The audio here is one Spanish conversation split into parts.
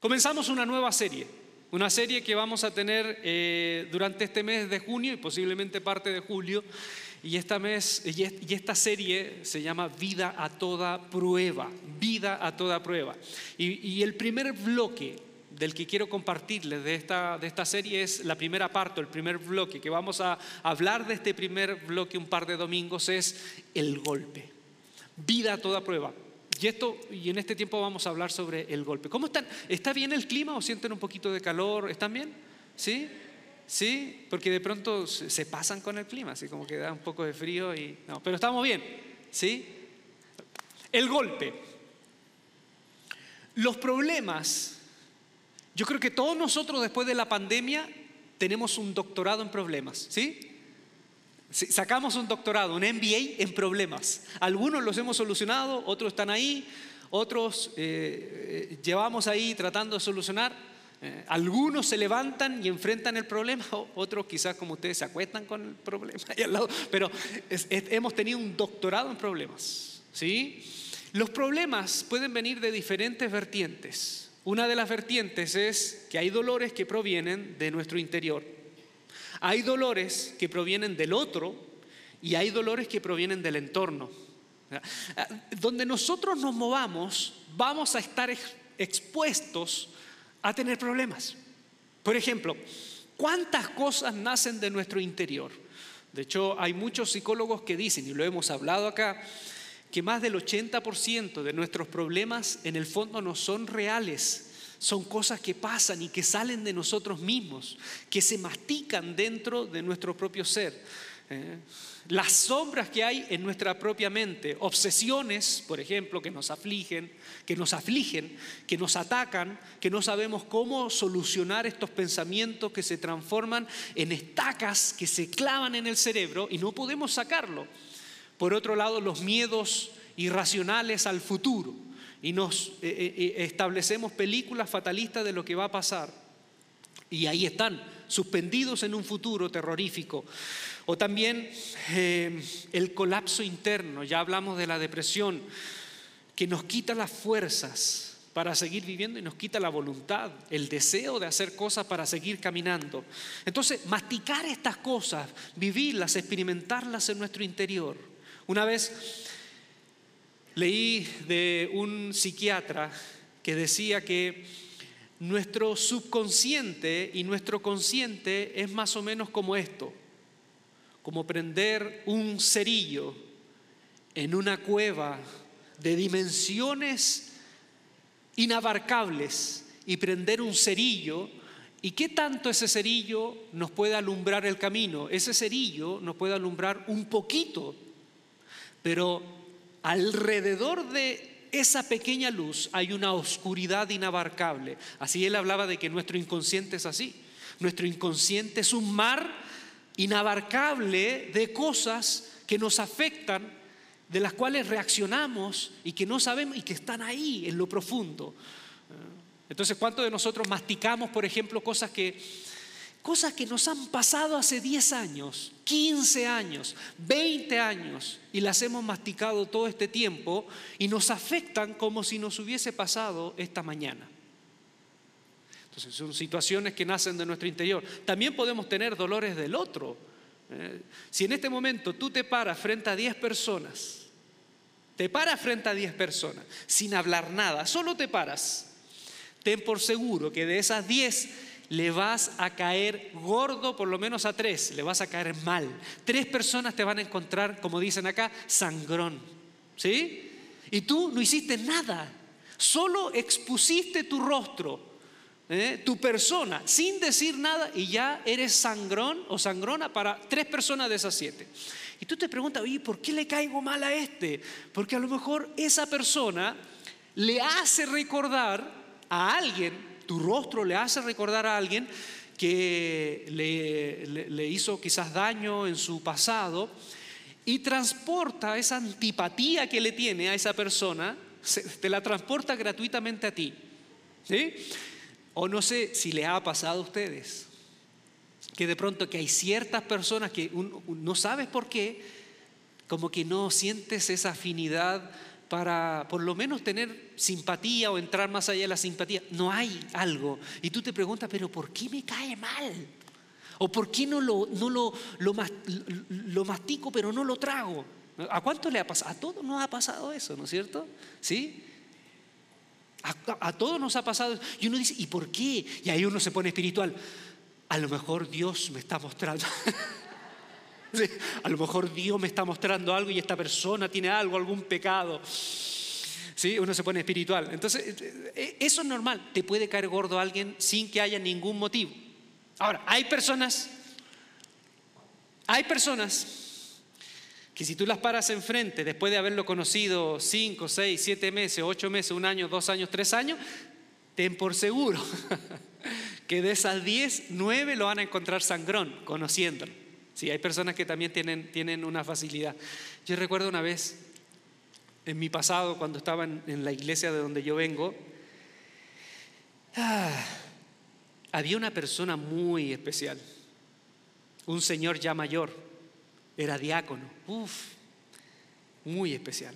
Comenzamos una nueva serie, una serie que vamos a tener eh, durante este mes de junio y posiblemente parte de julio. Y esta, mes, y esta serie se llama Vida a toda prueba, vida a toda prueba. Y, el primer bloque del que quiero compartirles de esta, de esta serie es la primera parte, el primer bloque, que vamos a hablar de este primer bloque un par de domingos, es el golpe. Vida a toda prueba. Y, esto, y en este tiempo vamos a hablar sobre el golpe. ¿Cómo están? ¿Está bien el clima o sienten un poquito de calor? ¿Están bien? ¿Sí? ¿Sí? Porque de pronto se pasan con el clima, así como que da un poco de frío y... No, pero estamos bien. ¿Sí? El golpe. Los problemas. Yo creo que todos nosotros después de la pandemia tenemos un doctorado en problemas. ¿Sí? Sacamos un doctorado, un MBA en problemas. Algunos los hemos solucionado, otros están ahí, otros eh, eh, llevamos ahí tratando de solucionar. Eh, algunos se levantan y enfrentan el problema, otros quizás como ustedes se acuestan con el problema ahí al lado, pero hemos tenido un doctorado en problemas. ¿sí? Los problemas pueden venir de diferentes vertientes. Una de las vertientes es que hay dolores que provienen de nuestro interior hay dolores que provienen del otro y hay dolores que provienen del entorno. Donde nosotros nos movamos, vamos a estar expuestos a tener problemas. Por ejemplo, ¿cuántas cosas nacen de nuestro interior? De hecho, hay muchos psicólogos que dicen, y lo hemos hablado acá, que más del 80% de nuestros problemas en el fondo no son reales, son cosas que pasan y que salen de nosotros mismos, que se mastican dentro de nuestro propio ser. ¿eh? Las sombras que hay en nuestra propia mente, obsesiones, por ejemplo, que nos afligen, que nos afligen, que nos atacan, que no sabemos cómo solucionar estos pensamientos que se transforman en estacas que se clavan en el cerebro y no podemos sacarlo. Por otro lado, los miedos irracionales al futuro y nos eh, eh, eh, establecemos películas fatalistas de lo que va a pasar. Y ahí están, suspendidos en un futuro terrorífico. O también el colapso interno, ya hablamos de la depresión, que nos quita las fuerzas para seguir viviendo y nos quita la voluntad, el deseo de hacer cosas para seguir caminando. Entonces, masticar estas cosas, vivirlas, experimentarlas en nuestro interior. Una vez Leí de un psiquiatra que decía que nuestro subconsciente y nuestro consciente es más o menos como esto, como prender un cerillo en una cueva de dimensiones inabarcables y prender un cerillo. ¿Y qué tanto ese cerillo nos puede alumbrar el camino? Ese cerillo nos puede alumbrar un poquito, pero alrededor de esa pequeña luz hay una oscuridad inabarcable. Así él hablaba de que nuestro inconsciente es así. Nuestro inconsciente es un mar inabarcable de cosas que nos afectan, de las cuales reaccionamos y que no sabemos y que están ahí en lo profundo. Entonces, ¿cuántos de nosotros masticamos, por ejemplo, cosas que Cosas que nos han pasado hace 10 años, 15 años, 20 años y las hemos masticado todo este tiempo y nos afectan como si nos hubiese pasado esta mañana. Entonces son situaciones que nacen de nuestro interior. También podemos tener dolores del otro. ¿eh? Si en este momento tú te paras frente a 10 personas, te paras frente a 10 personas sin hablar nada, solo te paras, ten por seguro que de esas 10 le vas a caer gordo por lo menos a tres, le vas a caer mal. Tres personas te van a encontrar, como dicen acá, sangrón. ¿Sí? Y tú no hiciste nada, solo expusiste tu rostro, ¿eh? tu persona, sin decir nada y ya eres sangrón o sangrona para tres personas de esas siete. Y tú te preguntas, oye, ¿por qué le caigo mal a este? Porque a lo mejor esa persona le hace recordar a alguien tu rostro le hace recordar a alguien que le, hizo quizás daño en su pasado y transporta esa antipatía que le tiene a esa persona, te la transporta gratuitamente a ti. ¿sí? O no sé si le ha pasado a ustedes, que de pronto que hay ciertas personas que no sabes por qué, como que no sientes esa afinidad para por lo menos tener simpatía o entrar más allá de la simpatía. No hay algo. Y tú te preguntas, pero ¿por qué me cae mal? ¿O por qué no lo, no lo, lo, mastico pero no lo trago? ¿A cuánto le ha pasado? A todos nos ha pasado eso, ¿no es cierto? ¿Sí? A, a, todos nos ha pasado. Y uno dice, ¿y por qué? Y ahí uno se pone espiritual. A lo mejor Dios me está mostrando. A lo mejor Dios me está mostrando algo y esta persona tiene algo, algún pecado. ¿Sí? Uno se pone espiritual. Entonces, eh, eso es normal. Te puede caer gordo alguien sin que haya ningún motivo. Ahora, hay personas, hay personas que si tú las paras enfrente después de haberlo conocido cinco, seis, siete meses, ocho meses, un año, dos años, tres años, ten por seguro que de esas diez, nueve lo van a encontrar sangrón, conociéndolo. Sí, hay personas que también tienen, tienen una facilidad. Yo recuerdo una vez, en mi pasado, cuando estaba en, la iglesia de donde yo vengo, ah, había una persona muy especial, un señor ya mayor, era diácono, uff, muy especial.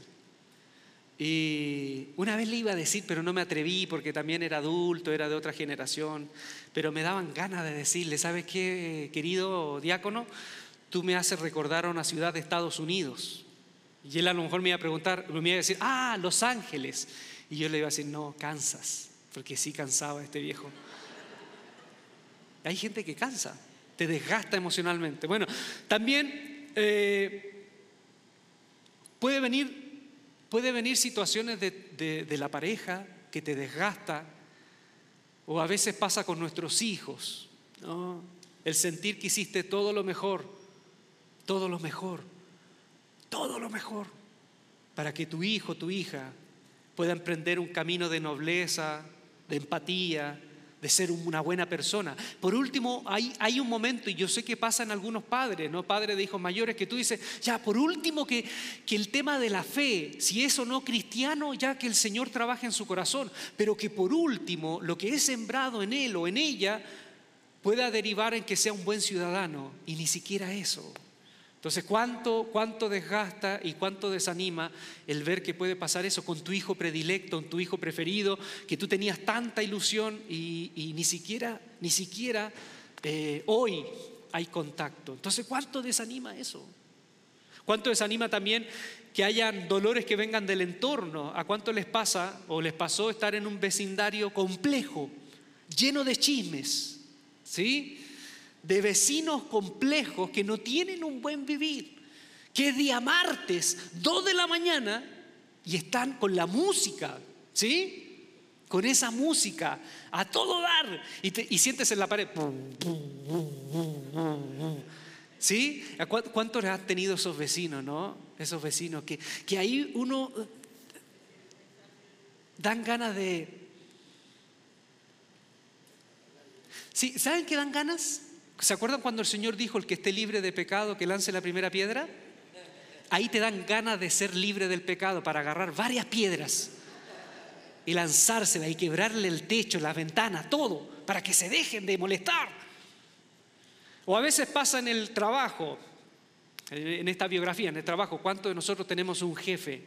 Y una vez le iba a decir, pero no me atreví porque también era adulto, era de otra generación, pero me daban ganas de decirle, ¿sabes qué, querido diácono? Tú me haces recordar a una ciudad de Estados Unidos. Y él a lo mejor me iba a preguntar, me iba a decir, ah, Los Ángeles. Y yo le iba a decir, no, cansas, porque sí cansaba este viejo. Hay gente que cansa, te desgasta emocionalmente. Bueno, también eh, puede venir Puede venir situaciones de, la pareja que te desgasta, o a veces pasa con nuestros hijos, el sentir que hiciste todo lo mejor, todo lo mejor, todo lo mejor, para que tu hijo, tu hija pueda emprender un camino de nobleza, de empatía, de ser una buena persona. Por último, hay, hay un momento, y yo sé que pasa en algunos padres, ¿no? Padres de hijos mayores, que tú dices, ya, por último, que, que el tema de la fe, si es o no cristiano, ya que el Señor trabaje en su corazón, pero que por último, lo que es sembrado en él o en ella, pueda derivar en que sea un buen ciudadano, y ni siquiera eso. Entonces, ¿cuánto, ¿cuánto desgasta y cuánto desanima el ver que puede pasar eso con tu hijo predilecto, con tu hijo preferido, que tú tenías tanta ilusión y, ni siquiera, ni siquiera eh, hoy hay contacto? Entonces, ¿cuánto desanima eso? ¿Cuánto desanima también que hayan dolores que vengan del entorno? ¿A cuánto les pasa o les pasó estar en un vecindario complejo, lleno de chismes? ¿Sí? De vecinos complejos que no tienen un buen vivir, que es día martes, 2 de la mañana, y están con la música, ¿sí? Con esa música a todo dar y, sientes en la pared. ¿Sí? ¿Cuántos han tenido esos vecinos, no? Esos vecinos que, que ahí uno dan ganas de... ¿Sí? ¿Saben qué dan ganas? ¿Se acuerdan cuando el Señor dijo, el que esté libre de pecado, que lance la primera piedra? Ahí te dan ganas de ser libre del pecado para agarrar varias piedras y lanzársela y quebrarle el techo, la ventana, todo, para que se dejen de molestar. O a veces pasa en el trabajo, en esta biografía, en el trabajo, ¿cuántos de nosotros tenemos un jefe?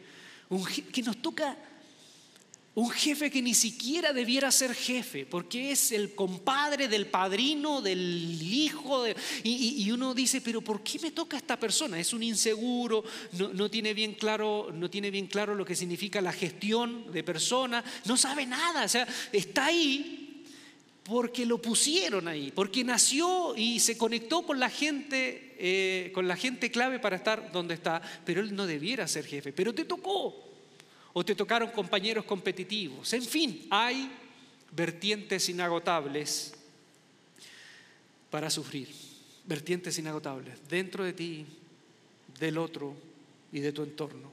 Un jefe que nos toca un jefe que ni siquiera debiera ser jefe, porque es el compadre del padrino, del hijo, y, uno dice, pero ¿por qué me toca esta persona? Es un inseguro, no, tiene bien claro, no tiene bien claro lo que significa la gestión de persona, no sabe nada, o sea, está ahí porque lo pusieron ahí, porque nació y se conectó con la gente, eh, con la gente clave para estar donde está, pero él no debiera ser jefe, pero te tocó o te tocaron compañeros competitivos. En fin, hay vertientes inagotables para sufrir, vertientes inagotables dentro de ti, del otro y de tu entorno.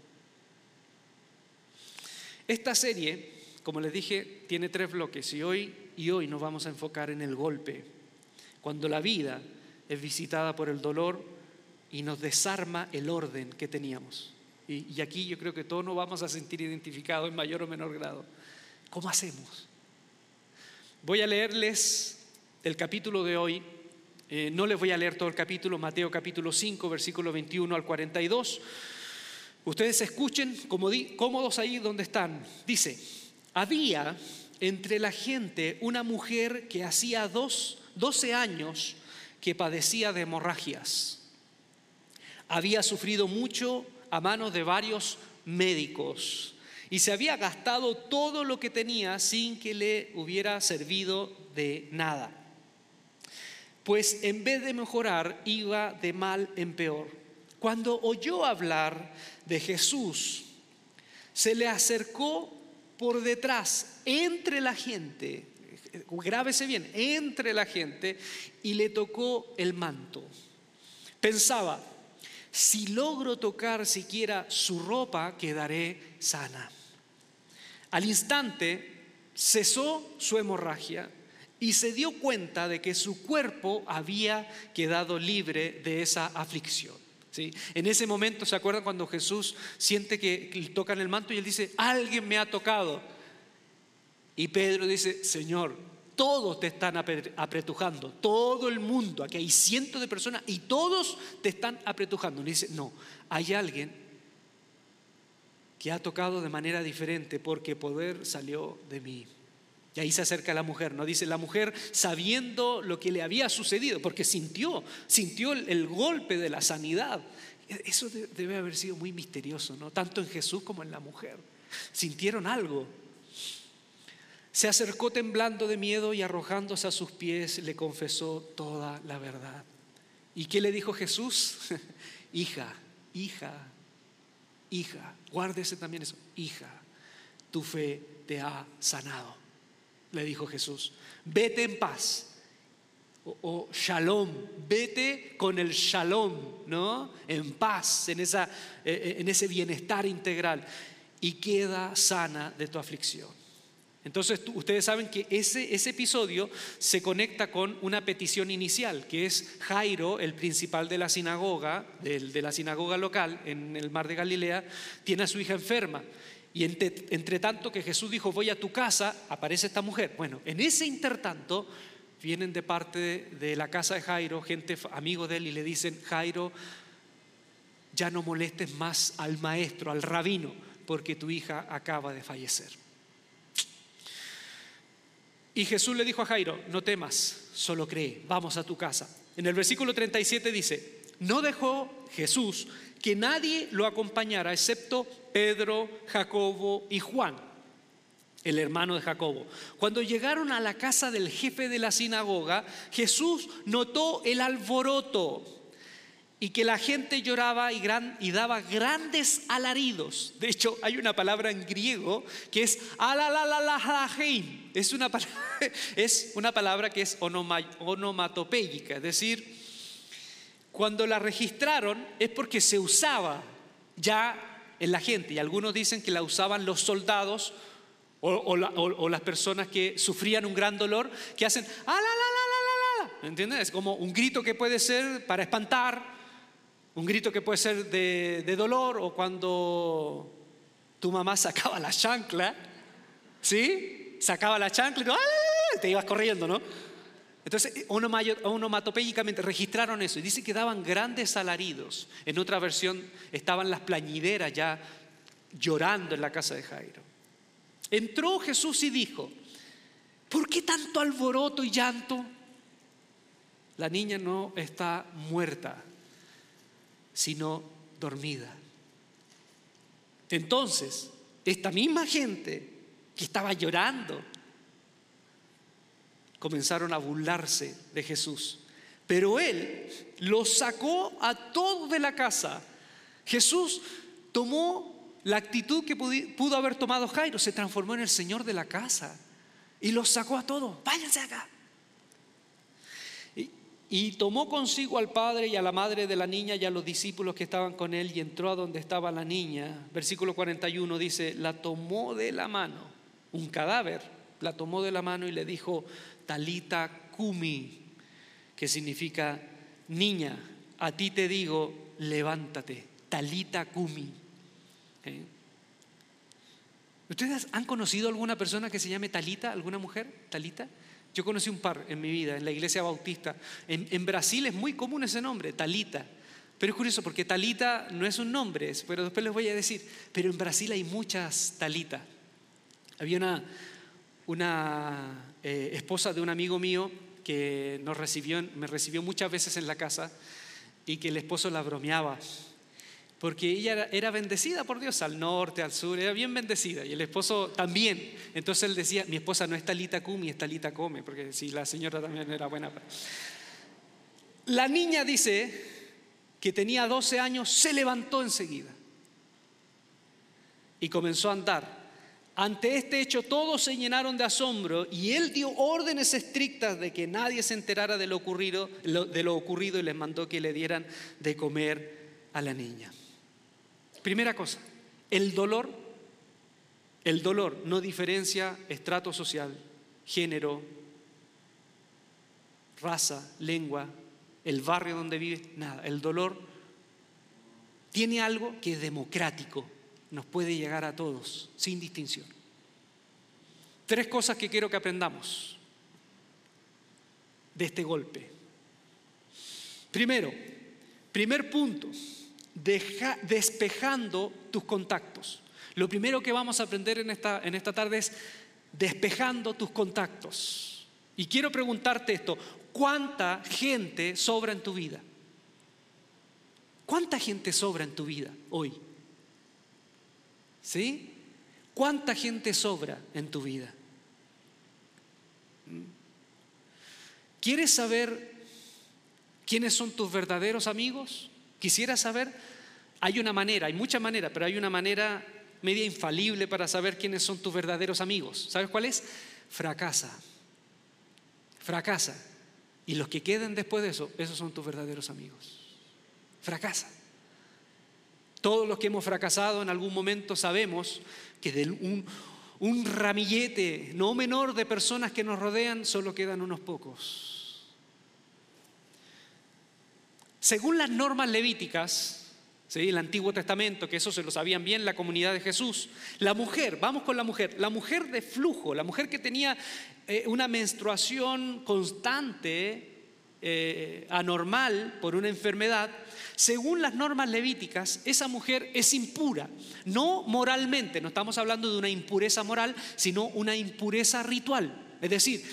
Esta serie, como les dije, tiene tres bloques y hoy y hoy nos vamos a enfocar en el golpe, cuando la vida es visitada por el dolor y nos desarma el orden que teníamos. Y, aquí yo creo que todos nos vamos a sentir identificados en mayor o menor grado. ¿Cómo hacemos? Voy a leerles el capítulo de hoy. Eh, no les voy a leer todo el capítulo, Mateo capítulo 5, versículo 21 al 42. Ustedes escuchen cómodos ahí donde están. Dice, había entre la gente una mujer que hacía dos, 12 años que padecía de hemorragias. Había sufrido mucho a manos de varios médicos y se había gastado todo lo que tenía sin que le hubiera servido de nada. Pues en vez de mejorar, iba de mal en peor. Cuando oyó hablar de Jesús, se le acercó por detrás, entre la gente, grábese bien, entre la gente, y le tocó el manto. Pensaba, si logro tocar siquiera su ropa, quedaré sana. Al instante cesó su hemorragia y se dio cuenta de que su cuerpo había quedado libre de esa aflicción. En ese momento, ¿se acuerdan cuando Jesús siente que tocan el manto y él dice, alguien me ha tocado? Y Pedro dice, Señor, todos te están apretujando, todo el mundo, aquí hay cientos de personas y todos te están apretujando. Y dice, no, hay alguien que ha tocado de manera diferente porque poder salió de mí. Y ahí se acerca la mujer, ¿no? Dice la mujer sabiendo lo que le había sucedido, porque sintió, sintió el, el golpe de la sanidad. Eso debe haber sido muy misterioso, ¿no? Tanto en Jesús como en la mujer. Sintieron algo. Se acercó temblando de miedo y arrojándose a sus pies le confesó toda la verdad. ¿Y qué le dijo Jesús? hija, hija, hija, guárdese también eso, hija, tu fe te ha sanado, le dijo Jesús. Vete en paz. O, shalom, vete con el shalom, ¿no? En paz, en, esa, eh, eh, en ese bienestar integral y queda sana de tu aflicción. Entonces ustedes saben que ese, episodio se conecta con una petición inicial, que es Jairo, el principal de la sinagoga, de la sinagoga local en el mar de Galilea, tiene a su hija enferma. Y entre, tanto que Jesús dijo, voy a tu casa, aparece esta mujer. Bueno, en ese intertanto vienen de parte de, de la casa de Jairo, gente amigo de él, y le dicen, Jairo, ya no molestes más al maestro, al rabino, porque tu hija acaba de fallecer. Y Jesús le dijo a Jairo, no temas, solo cree, vamos a tu casa. En el versículo 37 dice, no dejó Jesús que nadie lo acompañara excepto Pedro, Jacobo y Juan, el hermano de Jacobo. Cuando llegaron a la casa del jefe de la sinagoga, Jesús notó el alboroto y que la gente lloraba y, daba grandes alaridos. De hecho, hay una palabra en griego que es alalalalaheim. Es una, es una palabra que es onomatopéyica, es decir, cuando la registraron es porque se usaba ya en la gente. Y algunos dicen que la usaban los soldados o, las personas que sufrían un gran dolor, que hacen ¿Me entiendes? Es como un grito que puede ser para espantar un grito que puede ser de, dolor o cuando tu mamá sacaba la chancla, ¿sí? Sacaba la chancla y ¡ah! te ibas corriendo, ¿no? Entonces, onomatopéyicamente registraron eso y dice que daban grandes alaridos. En otra versión estaban las plañideras ya llorando en la casa de Jairo. Entró Jesús y dijo, ¿por qué tanto alboroto y llanto? La niña no está muerta, sino dormida. Entonces, esta misma gente que estaba llorando, comenzaron a burlarse de Jesús. Pero él los sacó a todos de la casa. Jesús tomó la actitud que pudo haber tomado Jairo, se transformó en el Señor de la casa y los sacó a todos. Váyanse acá. Y tomó consigo al padre y a la madre de la niña y a los discípulos que estaban con él y entró a donde estaba la niña. Versículo 41 dice, la tomó de la mano, un cadáver, la tomó de la mano y le dijo, talita kumi, que significa, niña, a ti te digo, levántate, talita kumi. ¿Eh? ¿Ustedes han conocido alguna persona que se llame Talita, alguna mujer? Talita. Yo conocí un par en mi vida, en la iglesia bautista. En, Brasil es muy común ese nombre, Talita. Pero es curioso porque Talita no es un nombre, pero después les voy a decir. Pero en Brasil hay muchas Talita. Había una, una eh, esposa de un amigo mío que nos recibió, me recibió muchas veces en la casa y que el esposo la bromeaba. Porque ella era, bendecida por Dios al norte, al sur, era bien bendecida. Y el esposo también. Entonces él decía, mi esposa no es Talita Kumi, es Talita Come, porque si la señora también era buena. La niña dice que tenía 12 años, se levantó enseguida y comenzó a andar. Ante este hecho todos se llenaron de asombro y él dio órdenes estrictas de que nadie se enterara de lo ocurrido, de lo ocurrido y les mandó que le dieran de comer a la niña. Primera cosa, el dolor, el dolor no diferencia estrato social, género, raza, lengua, el barrio donde vive, nada. El dolor tiene algo que es democrático, nos puede llegar a todos, sin distinción. Tres cosas que quiero que aprendamos de este golpe. Primero, primer punto, despejando tus contactos. Lo primero que vamos a aprender en esta, en esta tarde es despejando tus contactos. Y quiero preguntarte esto, ¿Cuánta gente sobra en tu vida? ¿Cuánta gente sobra en tu vida hoy? ¿Sí? ¿Cuánta gente sobra en tu vida? ¿Quieres saber quiénes son tus verdaderos amigos? ¿Quisieras saber? Hay una manera, hay muchas maneras, pero hay una manera media infalible para saber quiénes son tus verdaderos amigos. ¿Sabes cuál es? Fracasa. Fracasa. Y los que queden después de eso, esos son tus verdaderos amigos. Fracasa. Todos los que hemos fracasado en algún momento sabemos que de un ramillete no menor de personas que nos rodean solo quedan unos pocos. Según las normas levíticas, el Antiguo Testamento, que eso se lo sabían bien la comunidad de Jesús. La mujer, vamos con la mujer, la mujer de flujo, la mujer que tenía eh, una menstruación constante, eh, anormal por una enfermedad, según las normas levíticas, esa mujer es impura, no moralmente, no estamos hablando de una impureza moral, sino una impureza ritual. Es decir,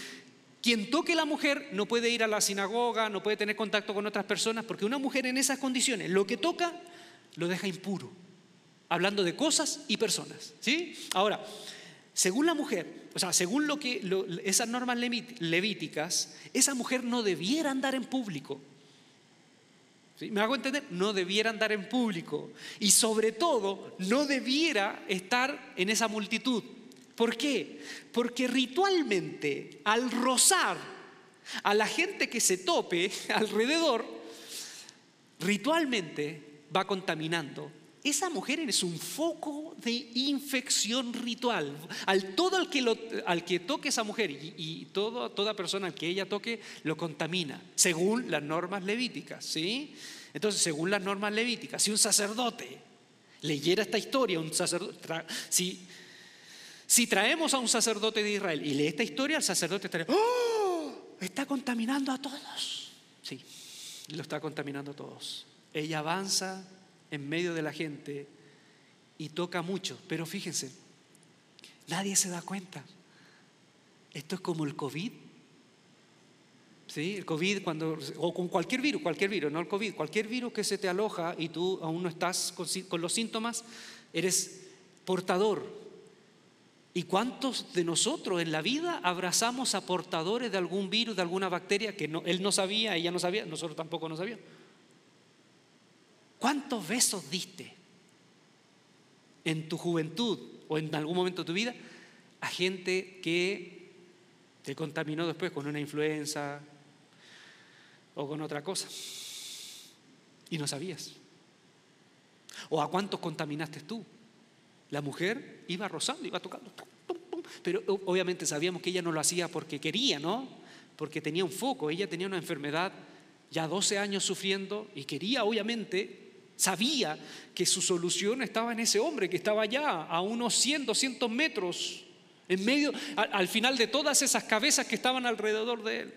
quien toque la mujer no puede ir a la sinagoga, no puede tener contacto con otras personas, porque una mujer en esas condiciones, lo que toca lo deja impuro, hablando de cosas y personas. ¿sí? Ahora, según la mujer, o sea, según lo que esas normas levíticas, esa mujer no debiera andar en público. ¿Sí? ¿Me hago entender? No debiera andar en público. Y sobre todo, no debiera estar en esa multitud. ¿Por qué? Porque ritualmente, al rozar a la gente que se tope alrededor, ritualmente va contaminando. Esa mujer es un foco de infección ritual. Al todo al que, al que toque esa mujer y, toda persona al que ella toque lo contamina, según las normas levíticas. ¿sí? Entonces, según las normas levíticas, si un sacerdote leyera esta historia, un sacerdote, si, si traemos a un sacerdote de Israel y lee esta historia, el sacerdote estaría, ¡oh! Está contaminando a todos. Sí, lo está contaminando a todos. Ella avanza en medio de la gente y toca mucho, pero fíjense, nadie se da cuenta. Esto es como el COVID. ¿Sí? El COVID cuando, o con cualquier virus, cualquier virus, no el COVID, cualquier virus que se te aloja y tú aún no estás con, los síntomas, eres portador. ¿Y cuántos de nosotros en la vida abrazamos a portadores de algún virus, de alguna bacteria que él no sabía, ella no sabía, nosotros tampoco no sabíamos? ¿Cuántos besos diste en tu juventud o en algún momento de tu vida a gente que te contaminó después con una influenza o con otra cosa? Y no sabías. ¿O a cuántos contaminaste tú? La mujer iba rozando, iba tocando, pero obviamente sabíamos que ella no lo hacía porque quería, ¿no? Porque tenía un foco, ella tenía una enfermedad ya 12 años sufriendo y quería obviamente Sabía que su solución estaba en ese hombre que estaba allá a unos 100, 200 metros en medio, al, final de todas esas cabezas que estaban alrededor de él.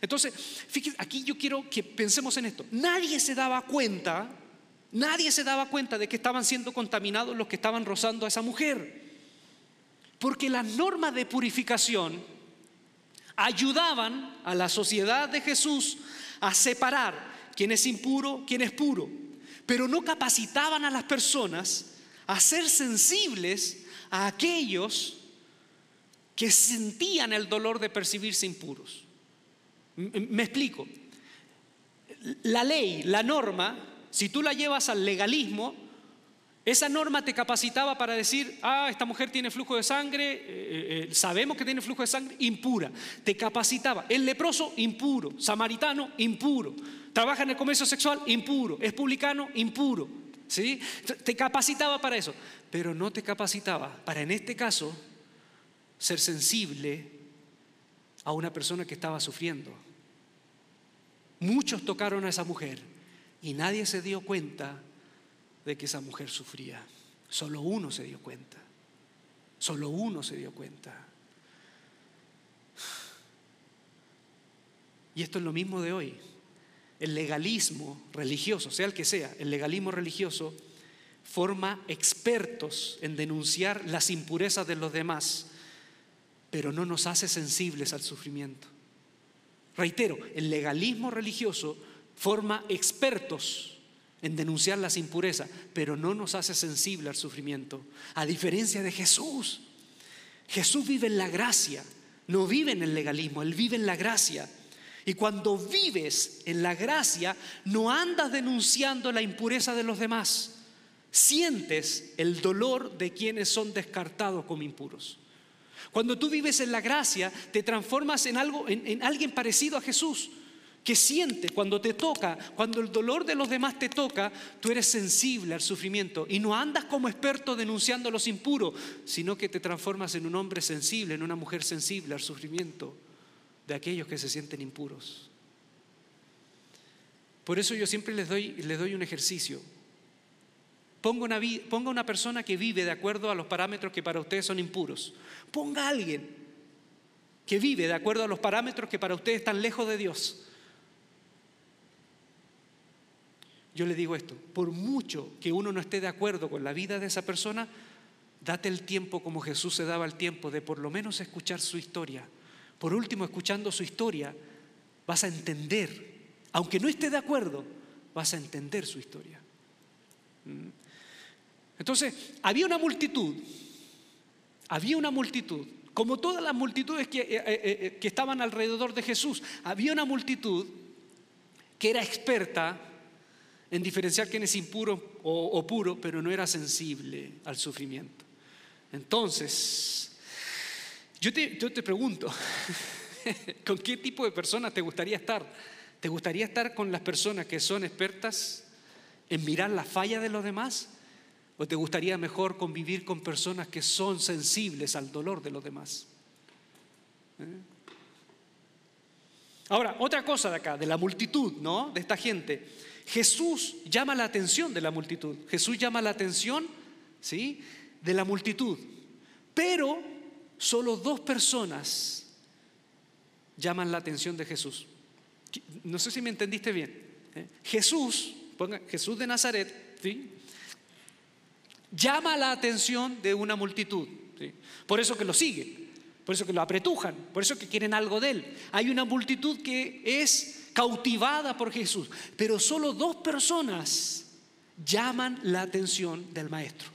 Entonces, fíjense, aquí yo quiero que pensemos en esto. Nadie se daba cuenta, nadie se daba cuenta de que estaban siendo contaminados los que estaban rozando a esa mujer. Porque las normas de purificación ayudaban a la sociedad de Jesús a separar quién es impuro, quién es puro, pero no capacitaban a las personas a ser sensibles a aquellos que sentían el dolor de percibirse impuros. Me explico. La ley, la norma, si tú la llevas al legalismo, esa norma te capacitaba para decir, ah, esta mujer tiene flujo de sangre, eh, eh, eh, sabemos que tiene flujo de sangre, impura. Te capacitaba. El leproso, impuro. Samaritano, impuro. Trabaja en el comercio sexual, impuro. Es publicano, impuro. ¿Sí? Te capacitaba para eso. Pero no te capacitaba para, en este caso, ser sensible a una persona que estaba sufriendo. Muchos tocaron a esa mujer y nadie se dio cuenta de que esa mujer sufría. Solo uno se dio cuenta. Solo uno se dio cuenta. Y esto es lo mismo de hoy. El legalismo religioso, sea el que sea, el legalismo religioso forma expertos en denunciar las impurezas de los demás pero no nos hace sensibles al sufrimiento. Reitero, el legalismo religioso forma expertos en denunciar las impurezas, pero no nos hace sensibles al sufrimiento. A diferencia de Jesús, Jesús vive en la gracia, no vive en el legalismo, Él vive en la gracia. Y cuando vives en la gracia, no andas denunciando la impureza de los demás, sientes el dolor de quienes son descartados como impuros. Cuando tú vives en la gracia, te transformas en algo, en, alguien parecido a Jesús, que siente cuando te toca, cuando el dolor de los demás te toca, tú eres sensible al sufrimiento y no andas como experto denunciando a los impuros, sino que te transformas en un hombre sensible, en una mujer sensible al sufrimiento de aquellos que se sienten impuros. Por eso yo siempre les doy, les doy un ejercicio. Ponga una, ponga una persona que vive de acuerdo a los parámetros que para ustedes son impuros. Ponga a alguien que vive de acuerdo a los parámetros que para ustedes están lejos de Dios. Yo le digo esto, por mucho que uno no esté de acuerdo con la vida de esa persona, date el tiempo como Jesús se daba el tiempo de por lo menos escuchar su historia. Por último, escuchando su historia, vas a entender, aunque no esté de acuerdo, vas a entender su historia. ¿Mm? Entonces, había una multitud, había una multitud, como todas las multitudes que, eh, eh, eh, que estaban alrededor de Jesús, había una multitud que era experta en diferenciar quién es impuro o, puro, pero no era sensible al sufrimiento. Entonces, yo te, yo te pregunto, ¿con qué tipo de personas te gustaría estar? ¿Te gustaría estar con las personas que son expertas en mirar la falla de los demás? ¿O te gustaría mejor convivir con personas que son sensibles al dolor de los demás? ¿Eh? Ahora, otra cosa de acá, de la multitud, ¿no? De esta gente. Jesús llama la atención de la multitud. Jesús llama la atención, ¿sí? De la multitud. Pero solo dos personas llaman la atención de Jesús. No sé si me entendiste bien. ¿eh? Jesús, ponga, Jesús de Nazaret, ¿sí? llama la atención de una multitud. Por eso que lo siguen, por eso que lo apretujan, por eso que quieren algo de él. Hay una multitud que es cautivada por Jesús, pero solo dos personas llaman la atención del maestro.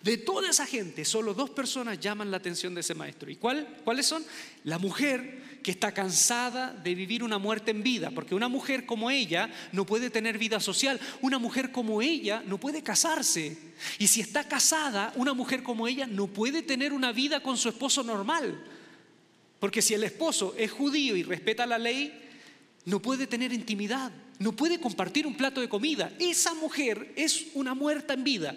De toda esa gente, solo dos personas llaman la atención de ese maestro. ¿Y cuáles son? La mujer que está cansada de vivir una muerte en vida, porque una mujer como ella no puede tener vida social, una mujer como ella no puede casarse. Y si está casada, una mujer como ella no puede tener una vida con su esposo normal. Porque si el esposo es judío y respeta la ley, no puede tener intimidad, no puede compartir un plato de comida. Esa mujer es una muerta en vida.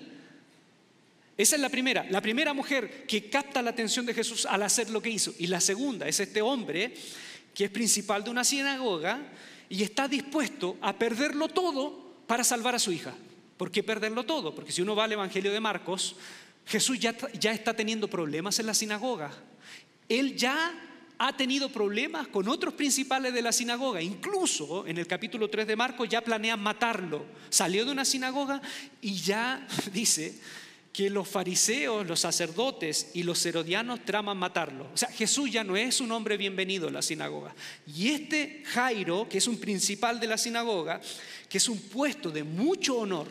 Esa es la primera, la primera mujer que capta la atención de Jesús al hacer lo que hizo. Y la segunda es este hombre que es principal de una sinagoga y está dispuesto a perderlo todo para salvar a su hija. ¿Por qué perderlo todo? Porque si uno va al Evangelio de Marcos, Jesús ya, ya está teniendo problemas en la sinagoga. él ya ha tenido problemas con otros principales de la sinagoga. Incluso en el capítulo 3 de Marcos ya planean matarlo. Salió de una sinagoga y ya dice que los fariseos, los sacerdotes y los herodianos traman matarlo. O sea, Jesús ya no es un hombre bienvenido en la sinagoga. Y este Jairo, que es un principal de la sinagoga, que es un puesto de mucho honor,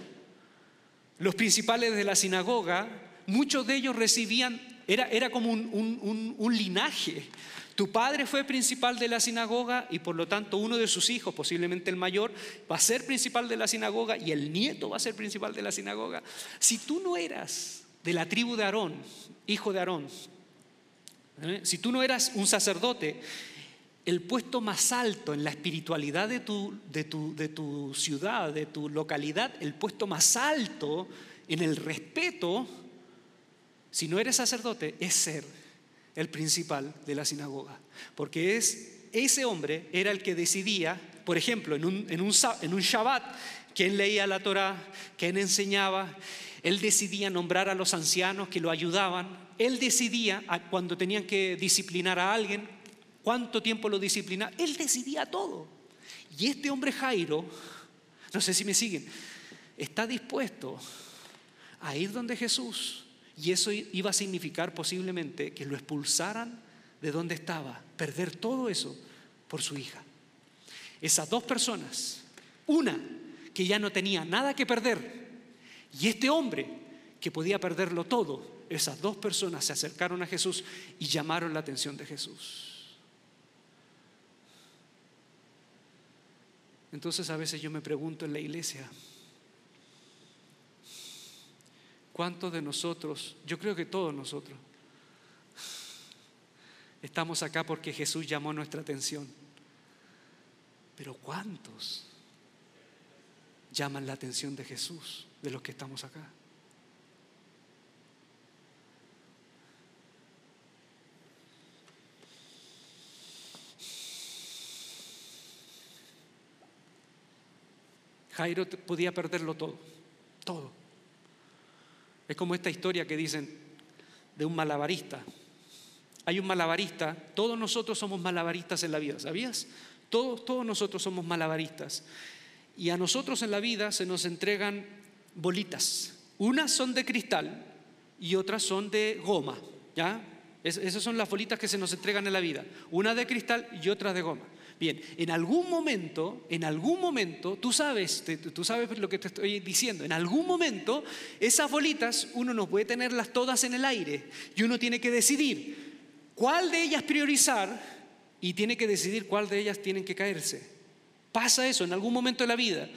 los principales de la sinagoga, muchos de ellos recibían, era, era como un, un linaje. Tu padre fue principal de la sinagoga y por lo tanto uno de sus hijos, posiblemente el mayor, va a ser principal de la sinagoga y el nieto va a ser principal de la sinagoga. Si tú no eras de la tribu de Aarón, hijo de Aarón, ¿eh? si tú no eras un sacerdote, el puesto más alto en la espiritualidad de tu, de, tu, de tu ciudad, de tu localidad, el puesto más alto en el respeto, si no eres sacerdote, es ser el principal de la sinagoga. Porque es, ese hombre era el que decidía, por ejemplo, en un, en un, en un Shabbat, quién leía la Torah, quién enseñaba. Él decidía nombrar a los ancianos que lo ayudaban. Él decidía cuando tenían que disciplinar a alguien, cuánto tiempo lo disciplinaba. Él decidía todo. Y este hombre Jairo, no sé si me siguen, está dispuesto a ir donde Jesús. Y eso iba a significar posiblemente que lo expulsaran de donde estaba, perder todo eso por su hija. Esas dos personas, una que ya no tenía nada que perder, y este hombre que podía perderlo todo, esas dos personas se acercaron a Jesús y llamaron la atención de Jesús. Entonces a veces yo me pregunto en la iglesia, ¿cuántos de nosotros, yo creo que todos nosotros, estamos acá porque Jesús llamó nuestra atención? Pero ¿cuántos llaman la atención de Jesús de los que estamos acá? Jairo podía perderlo todo, todo. Es como esta historia que dicen de un malabarista. Hay un malabarista, todos nosotros somos malabaristas en la vida, ¿sabías? Todos, todos nosotros somos malabaristas. Y a nosotros en la vida se nos entregan bolitas. Unas son de cristal y otras son de goma, ¿ya? esas son las bolitas que se nos entregan en la vida. Una de cristal y otra de goma. Bien, en algún momento, en algún momento, tú sabes, tú sabes lo que te estoy diciendo, en algún momento esas bolitas uno no puede tenerlas todas en el aire y uno tiene que decidir cuál de ellas priorizar y tiene que decidir cuál de ellas tienen que caerse. Pasa eso en algún momento de la vida,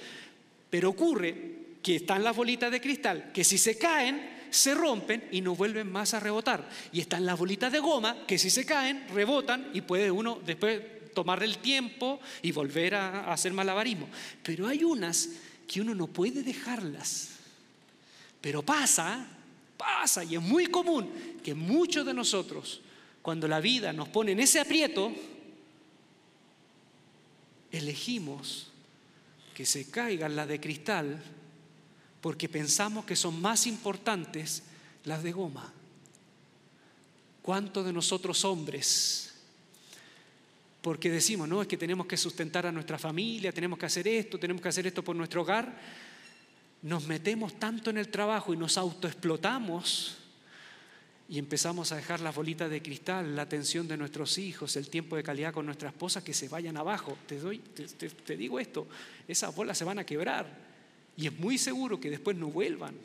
pero ocurre que están las bolitas de cristal que si se caen se rompen y no vuelven más a rebotar. Y están las bolitas de goma que si se caen rebotan y puede uno después tomar el tiempo y volver a, hacer malabarismo. Pero hay unas que uno no puede dejarlas. Pero pasa, pasa, y es muy común que muchos de nosotros, cuando la vida nos pone en ese aprieto, elegimos que se caigan las de cristal porque pensamos que son más importantes las de goma. ¿Cuántos de nosotros hombres porque decimos, no, es que tenemos que sustentar a nuestra familia, tenemos que hacer esto, tenemos que hacer esto por nuestro hogar, nos metemos tanto en el trabajo y nos autoexplotamos y empezamos a dejar las bolitas de cristal, la atención de nuestros hijos, el tiempo de calidad con nuestra esposa que se vayan abajo. Te, doy, te, digo esto, esas bolas se van a quebrar y es muy seguro que después no vuelvan.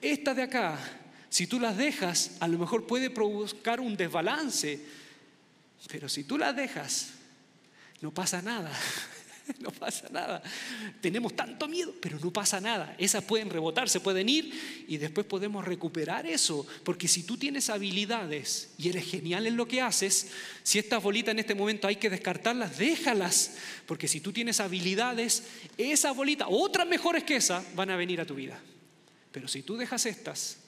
Estas de acá, si tú las dejas, a lo mejor puede provocar un desbalance pero si tú las dejas, no pasa nada. No pasa nada. Tenemos tanto miedo, pero no pasa nada. Esas pueden rebotar, se pueden ir y después podemos recuperar eso. Porque si tú tienes habilidades y eres genial en lo que haces, si estas bolitas en este momento hay que descartarlas, déjalas. Porque si tú tienes habilidades, esas bolitas, otras mejores que esas, van a venir a tu vida. Pero si tú dejas estas,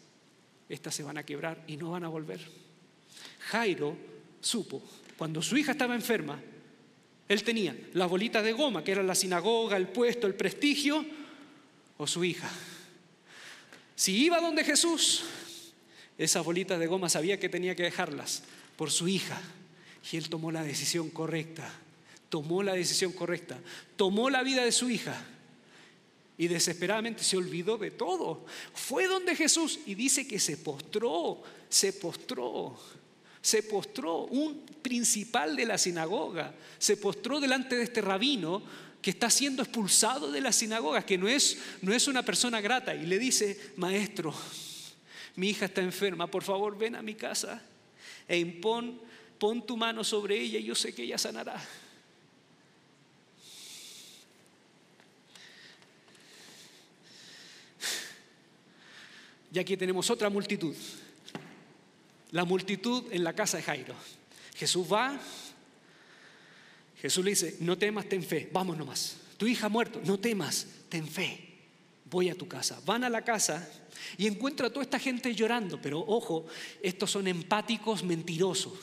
estas se van a quebrar y no van a volver. Jairo supo cuando su hija estaba enferma, él tenía la bolita de goma, que era la sinagoga, el puesto, el prestigio, o su hija. Si iba donde Jesús, esas bolitas de goma sabía que tenía que dejarlas, por su hija. Y él tomó la decisión correcta, tomó la decisión correcta, tomó la vida de su hija y desesperadamente se olvidó de todo. Fue donde Jesús y dice que se postró, se postró, se postró, un principal de la sinagoga, se postró delante de este rabino que está siendo expulsado de la sinagoga, que no es, no es una persona grata, y le dice, maestro, mi hija está enferma, por favor ven a mi casa e impon, pon tu mano sobre ella y yo sé que ella sanará. Y aquí tenemos otra multitud. La multitud en la casa de Jairo. Jesús va, Jesús le dice, no temas, ten fe, vamos nomás. Tu hija ha muerto, no temas, ten fe, voy a tu casa. Van a la casa y encuentra a toda esta gente llorando, pero ojo, estos son empáticos mentirosos.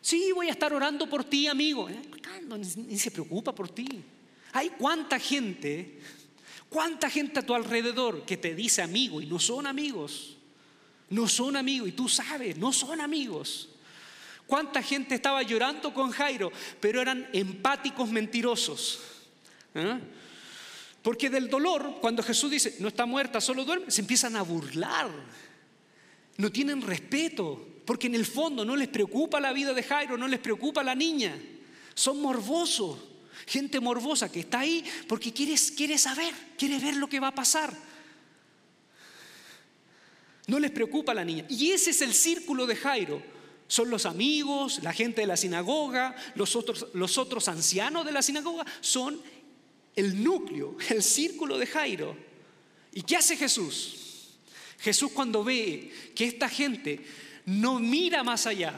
Sí, voy a estar orando por ti, amigo. Eh, ni se preocupa por ti. Hay cuánta gente ¿Cuánta gente a tu alrededor que te dice amigo y no son amigos? No son amigos y tú sabes, no son amigos. ¿Cuánta gente estaba llorando con Jairo, pero eran empáticos mentirosos? ¿Eh? Porque del dolor, cuando Jesús dice, no está muerta, solo duerme, se empiezan a burlar. No tienen respeto, porque en el fondo no les preocupa la vida de Jairo, no les preocupa la niña. Son morbosos. Gente morbosa que está ahí porque quiere saber, quiere ver lo que va a pasar. No les preocupa a la niña. Y ese es el círculo de Jairo. Son los amigos, la gente de la sinagoga, los otros, los otros ancianos de la sinagoga. Son el núcleo, el círculo de Jairo. ¿Y qué hace Jesús? Jesús cuando ve que esta gente no mira más allá,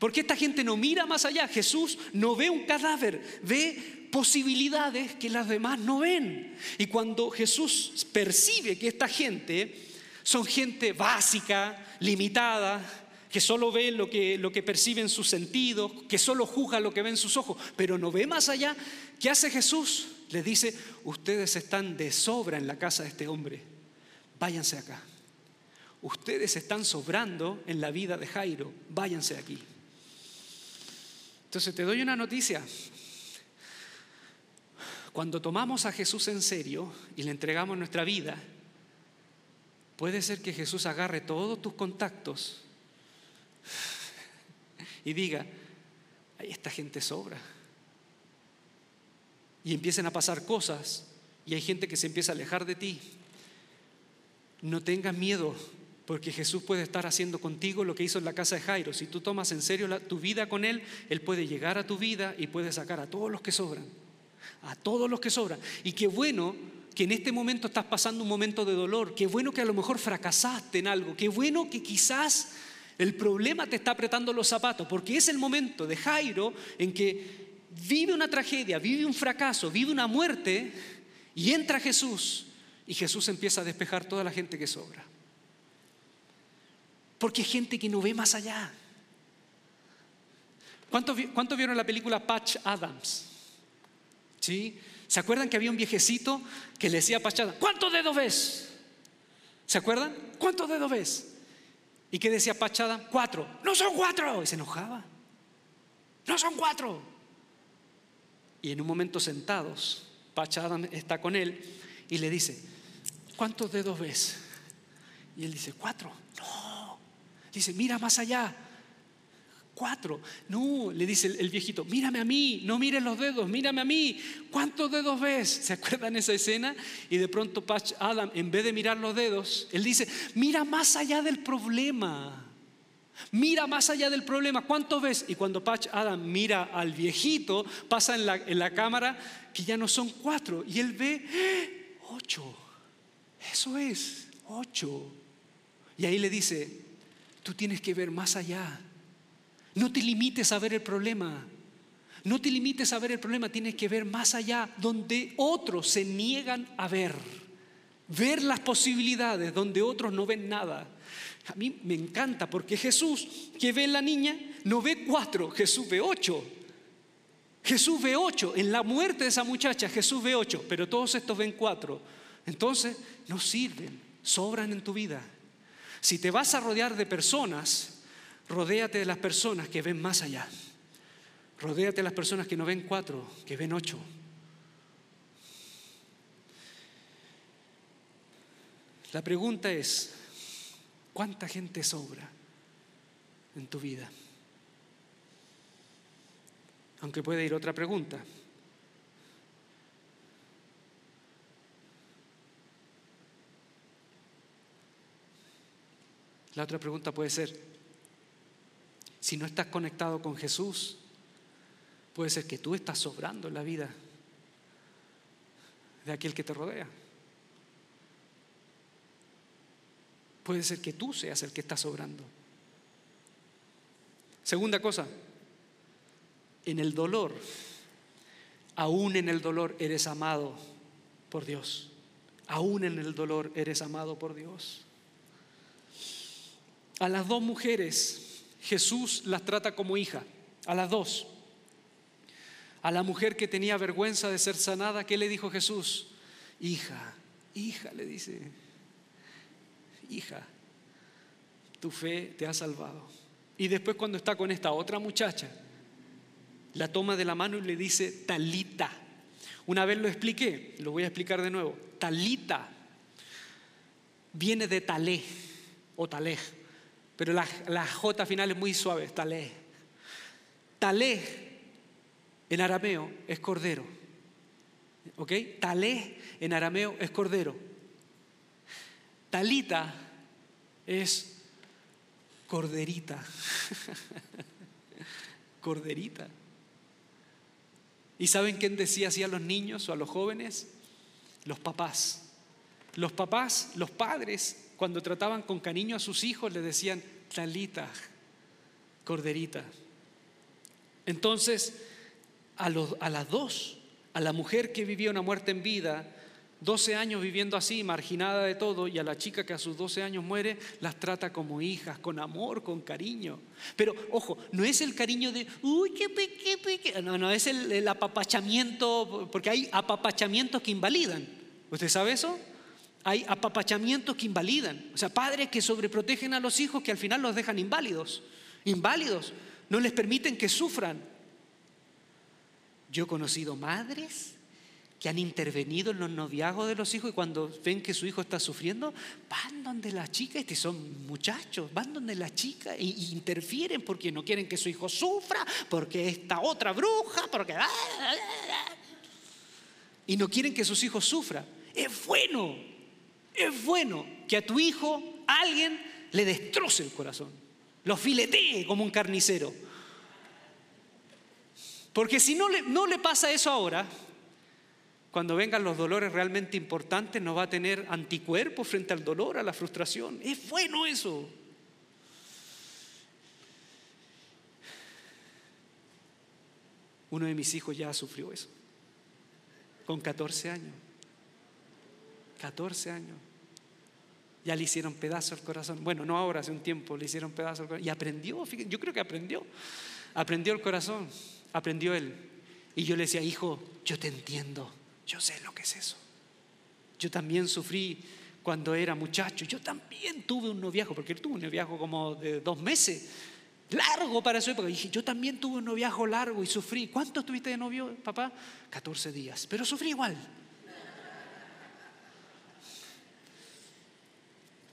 porque esta gente no mira más allá, Jesús no ve un cadáver, ve posibilidades que las demás no ven. Y cuando Jesús percibe que esta gente son gente básica, limitada, que solo ve lo que, lo que percibe en sus sentidos, que solo juzga lo que ve en sus ojos, pero no ve más allá, ¿qué hace Jesús? Les dice, ustedes están de sobra en la casa de este hombre, váyanse acá. Ustedes están sobrando en la vida de Jairo, váyanse aquí. Entonces te doy una noticia, cuando tomamos a Jesús en serio y le entregamos nuestra vida, puede ser que Jesús agarre todos tus contactos y diga, ahí esta gente sobra. Y empiecen a pasar cosas y hay gente que se empieza a alejar de ti. No tengas miedo, porque Jesús puede estar haciendo contigo lo que hizo en la casa de Jairo. Si tú tomas en serio tu vida con Él, Él puede llegar a tu vida y puede sacar a todos los que sobran a todos los que sobran. Y qué bueno que en este momento estás pasando un momento de dolor, qué bueno que a lo mejor fracasaste en algo, qué bueno que quizás el problema te está apretando los zapatos, porque es el momento de Jairo en que vive una tragedia, vive un fracaso, vive una muerte y entra Jesús y Jesús empieza a despejar toda la gente que sobra. Porque hay gente que no ve más allá. ¿Cuántos, vieron la película Patch Adams? ¿Se acuerdan que había un viejecito que le decía a Pachada, ¿cuántos dedos ves? ¿Se acuerdan? ¿Cuántos dedos ves? ¿Y qué decía Pachada? Cuatro. No son cuatro. Y se enojaba. No son cuatro. Y en un momento sentados, Pachada está con él y le dice, ¿cuántos dedos ves? Y él dice, cuatro. No. Dice, mira más allá. Cuatro. No, le dice el, viejito, mírame a mí, no mires los dedos, mírame a mí. ¿Cuántos dedos ves? ¿Se acuerdan esa escena? Y de pronto Patch Adam, en vez de mirar los dedos, él dice, mira más allá del problema. Mira más allá del problema. ¿Cuántos ves? Y cuando Patch Adam mira al viejito, pasa en la, en la cámara que ya no son cuatro. Y él ve ¡Eh! ocho. Eso es, ocho. Y ahí le dice, tú tienes que ver más allá. No te limites a ver el problema. No te limites a ver el problema, tienes que ver más allá, donde otros se niegan a ver. Ver las posibilidades donde otros no ven nada. A mí me encanta porque Jesús, que ve la niña, no ve cuatro, Jesús ve ocho. Jesús ve ocho. En la muerte de esa muchacha, Jesús ve ocho, pero todos estos ven cuatro. Entonces, no sirven, sobran en tu vida. Si te vas a rodear de personas Rodéate de las personas que ven más allá. Rodéate de las personas que no ven cuatro, que ven ocho. La pregunta es, ¿cuánta gente sobra en tu vida? Aunque puede ir otra pregunta. La otra pregunta puede ser, si no estás conectado con Jesús, puede ser que tú estás sobrando en la vida de aquel que te rodea. Puede ser que tú seas el que está sobrando. Segunda cosa, en el dolor, aún en el dolor eres amado por Dios. Aún en el dolor eres amado por Dios. A las dos mujeres Jesús las trata como hija, a las dos. A la mujer que tenía vergüenza de ser sanada, ¿qué le dijo Jesús? Hija, hija, le dice, hija, tu fe te ha salvado. Y después cuando está con esta otra muchacha, la toma de la mano y le dice, talita. Una vez lo expliqué, lo voy a explicar de nuevo. Talita viene de talé o talej pero la, J final es muy suave, talé. Talé en arameo es cordero. ¿Ok? Talé en arameo es cordero. Talita es corderita. corderita. ¿Y saben quién decía así a los niños o a los jóvenes? Los papás. Los papás, los padres cuando trataban con cariño a sus hijos, le decían, talita, corderita. Entonces, a, las dos, a la mujer que vivía una muerte en vida, 12 años viviendo así, marginada de todo, y a la chica que a sus 12 años muere, las trata como hijas, con amor, con cariño. Pero ojo, no es el cariño de, uy, qué peque, No, no, es el apapachamiento, porque hay apapachamientos que invalidan. ¿Usted sabe eso? Hay apapachamientos que invalidan. O sea, padres que sobreprotegen a los hijos que al final los dejan inválidos. Inválidos. No les permiten que sufran. Yo he conocido madres que han intervenido en los noviazgos de los hijos y cuando ven que su hijo está sufriendo, van donde la chica, estos son muchachos, van donde la chica e interfieren porque no quieren que su hijo sufra, porque esta otra bruja, porque... Y no quieren que sus hijos sufran. Es bueno, es bueno que a tu hijo alguien le destroce el corazón, lo filetee como un carnicero. Porque si no le, pasa eso ahora, cuando vengan los dolores realmente importantes, no va a tener anticuerpos frente al dolor, a la frustración. Es bueno eso. Uno de mis hijos ya sufrió eso, con 14 años. 14 años. Ya le hicieron pedazo al corazón. Bueno, no ahora, hace un tiempo le hicieron pedazo al corazón. Y aprendió, yo creo que aprendió. Aprendió el corazón, aprendió él. Y yo le decía, hijo, yo te entiendo, yo sé lo que es eso. Yo también sufrí cuando era muchacho. Yo también tuve un noviajo, porque él tuvo un noviajo como de dos meses, largo para su época. Y dije, yo también tuve un noviajo largo y sufrí. ¿Cuánto tuviste de novio, papá? 14 días, pero sufrí igual.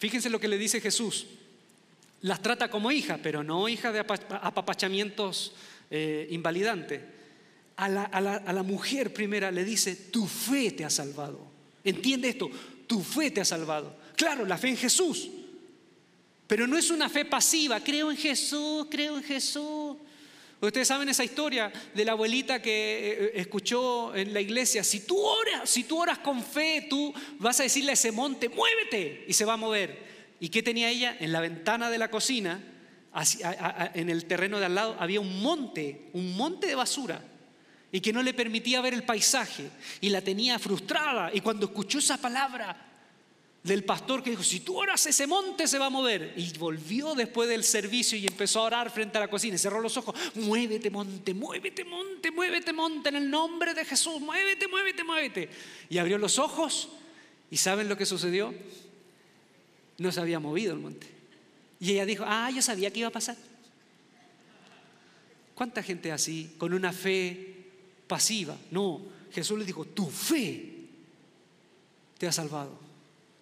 Fíjense lo que le dice Jesús. Las trata como hija, pero no hija de apapachamientos eh, invalidantes. A la mujer primera le dice, tu fe te ha salvado. ¿Entiende esto? Tu fe te ha salvado. Claro, la fe en Jesús. Pero no es una fe pasiva. Creo en Jesús, creo en Jesús. Ustedes saben esa historia de la abuelita que eh, escuchó en la iglesia, si tú oras, si tú oras con fe, tú vas a decirle a ese monte, muévete, y se va a mover. ¿Y qué tenía ella? En la ventana de la cocina, en el terreno de al lado, había un monte, un monte de basura, y que no le permitía ver el paisaje, y la tenía frustrada. Y cuando escuchó esa palabra, del pastor que dijo, si tú oras ese monte se va a mover. Y volvió después del servicio y empezó a orar frente a la cocina y cerró los ojos, muévete monte, muévete monte, muévete monte en el nombre de Jesús, muévete, muévete, muévete. Y abrió los ojos y ¿saben lo que sucedió? No se había movido el monte. Y ella dijo, ah, yo sabía que iba a pasar. ¿Cuánta gente así, con una fe pasiva? No, Jesús le dijo, tu fe te ha salvado,